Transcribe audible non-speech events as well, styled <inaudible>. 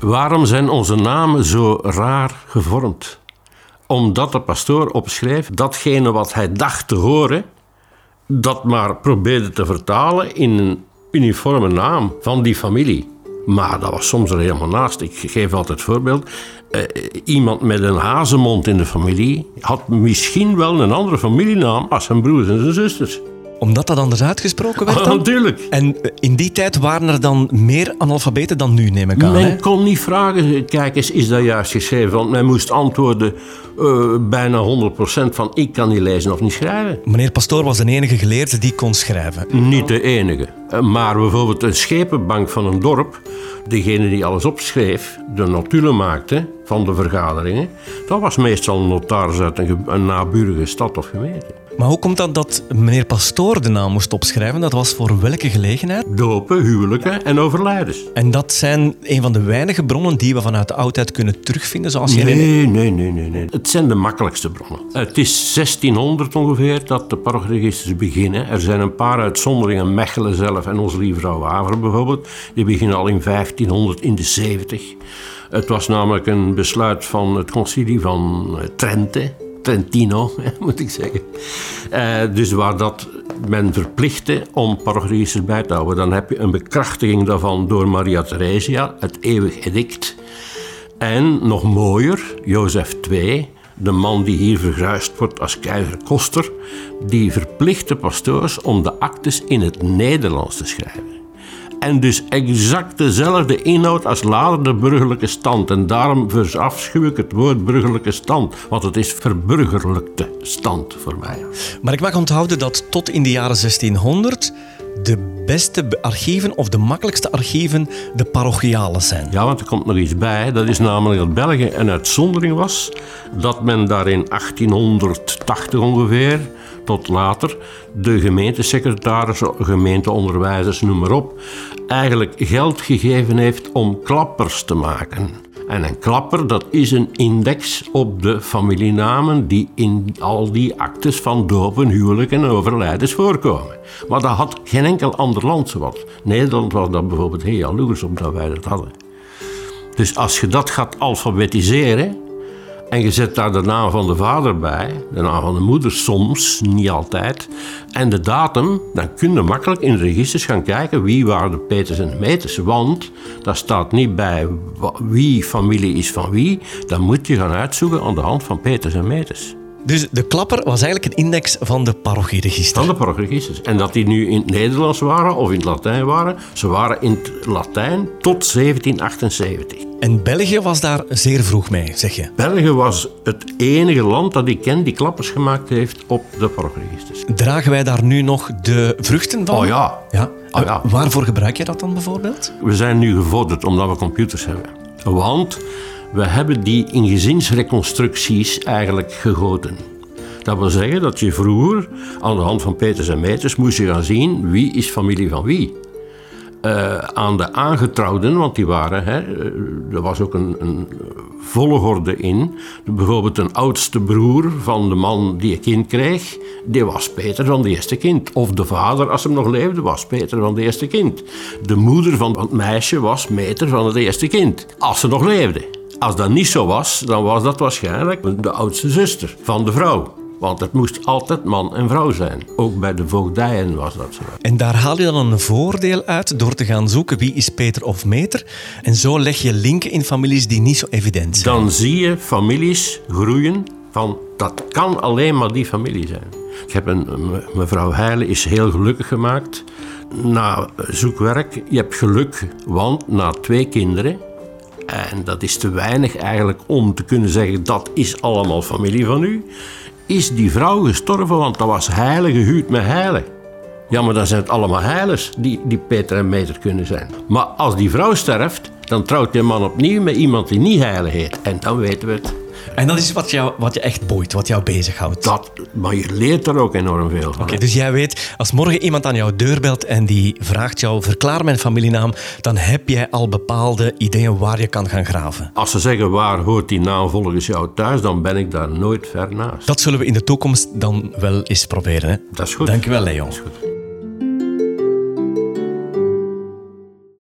Waarom zijn onze namen zo raar gevormd? Omdat de pastoor opschreef datgene wat hij dacht te horen, dat maar probeerde te vertalen in een uniforme naam van die familie. Maar dat was soms er helemaal naast. Ik geef altijd het voorbeeld. Eh, iemand met een hazenmond in de familie had misschien wel een andere familienaam als zijn broers en zijn zusters omdat dat anders uitgesproken werd Ah, dan? natuurlijk. En eh, in die tijd waren er dan meer analfabeten dan nu, neem ik aan. hè? Men kon niet vragen, kijk eens, is dat juist geschreven? Want men moest antwoorden eh, bijna 100% van ik kan niet lezen of niet schrijven. Meneer Pastoor was de enige geleerde die kon schrijven. Niet de enige. Eh, Maar bijvoorbeeld een schepenbank van een dorp, degene die alles opschreef, de notulen maakte van de vergaderingen, dat was meestal een notaris uit een, een naburige stad of gemeente. Maar hoe komt dat dat meneer Pastoor de naam moest opschrijven? Dat was voor welke gelegenheid? Dopen, huwelijken en overlijdens. En dat zijn een van de weinige bronnen die we vanuit de oudheid kunnen terugvinden, zoals je... Nee, nee, nee, nee, nee. Het zijn de makkelijkste bronnen. Het is 1600 ongeveer dat de parochregisters beginnen. Er zijn een paar uitzonderingen. Mechelen zelf en onze lieve vrouw Waver bijvoorbeeld. Die beginnen al in 1500 in de 70. Het was namelijk een besluit van het concilie van eh, Trente. Trentino, <laughs> moet ik zeggen. Eh, dus waar dat men verplichtte om parochregisters bij te houden. Dan heb je een bekrachtiging daarvan door Maria Theresia, het eeuwig edict. En nog mooier, Jozef II, de man die hier verguisd wordt als keizer Koster, die verplicht de pastoors om de actes in het Nederlands te schrijven. En dus exact dezelfde inhoud als later de burgerlijke stand. En daarom verafschuw ik het woord burgerlijke stand, want het is verburgerlijkte stand voor mij. Maar ik mag onthouden dat tot in de jaren 1600 de beste be- archieven of de makkelijkste archieven de parochiale zijn. Ja, want er komt nog iets bij. Dat is namelijk dat België een uitzondering was. Dat men daar in 1880 ongeveer, tot later, de gemeentesecretarissen, gemeenteonderwijzers, noem maar op, eigenlijk geld gegeven heeft om klappers te maken. En een klapper, dat is een index op de familienamen die in al die actes van dopen, huwelijk en overlijdens voorkomen. Maar dat had geen enkel ander land zowat. Nederland was daar bijvoorbeeld heel jaloers op dat wij dat hadden. Dus als je dat gaat alfabetiseren en je zet daar de naam van de vader bij, de naam van de moeder soms, niet altijd, en de datum, dan kun je makkelijk in de registers gaan kijken wie waren de Peters en de Meters. Want daar staat niet bij wie familie is van wie, dan moet je gaan uitzoeken aan de hand van Peters en Meters. Dus de klapper was eigenlijk een index van de parochieregister. Van de parochregisters. En dat die nu in het Nederlands waren of in het Latijn waren, ze waren in het Latijn tot 1778. En België was daar zeer vroeg mee, zeg je. België was het enige land dat ik ken die klappers gemaakt heeft op de parochregisters. Dragen wij daar nu nog de vruchten van? Oh ja. ja. Oh ja. Waarvoor gebruik je dat dan bijvoorbeeld? We zijn nu gevorderd omdat we computers hebben. Want we hebben die in gezinsreconstructies eigenlijk gegoten. Dat wil zeggen dat je vroeger aan de hand van Peters en Meters moest je gaan zien wie is familie van wie. Eh, aan de aangetrouwden, want die waren, hè, eh, er was ook een, een volgorde in. Bijvoorbeeld een oudste broer van de man die een kind kreeg, die was Peter van het eerste kind. Of de vader, als hem nog leefde, was Peter van het eerste kind. De moeder van het meisje was Meter van het eerste kind, als ze nog leefde. Als dat niet zo was, dan was dat waarschijnlijk de oudste zuster van de vrouw. Want het moest altijd man en vrouw zijn. Ook bij de voogdijen was dat zo. En daar haal je dan een voordeel uit door te gaan zoeken wie is Peter of Meter. En zo leg je linken in families die niet zo evident zijn. dan zie je families groeien van dat kan alleen maar die familie zijn. Ik heb een, me- mevrouw Heijlen is heel gelukkig gemaakt. Na zoekwerk, je hebt geluk, want na twee kinderen, en dat is te weinig eigenlijk om te kunnen zeggen dat is allemaal familie van u, is die vrouw gestorven, want dat was heilige gehuwd met heilig. Ja, maar dan zijn het allemaal heilers die, die Peter en Meter kunnen zijn. Maar als die vrouw sterft, dan trouwt die man opnieuw met iemand die niet heilig heet. En dan weten we het. En dat is wat, jou, wat je echt boeit, wat jou bezighoudt. Dat, maar je leert er ook enorm veel van. Oké, dus jij weet, als morgen iemand aan jouw deur belt en die vraagt jou, verklaar mijn familienaam, dan heb jij al bepaalde ideeën waar je kan gaan graven. Als ze zeggen waar hoort die naam volgens jou thuis, dan ben ik daar nooit ver naast. Dat zullen we in de toekomst dan wel eens proberen. Hè? Dat is goed. Dankjewel, Leon. Dat is goed.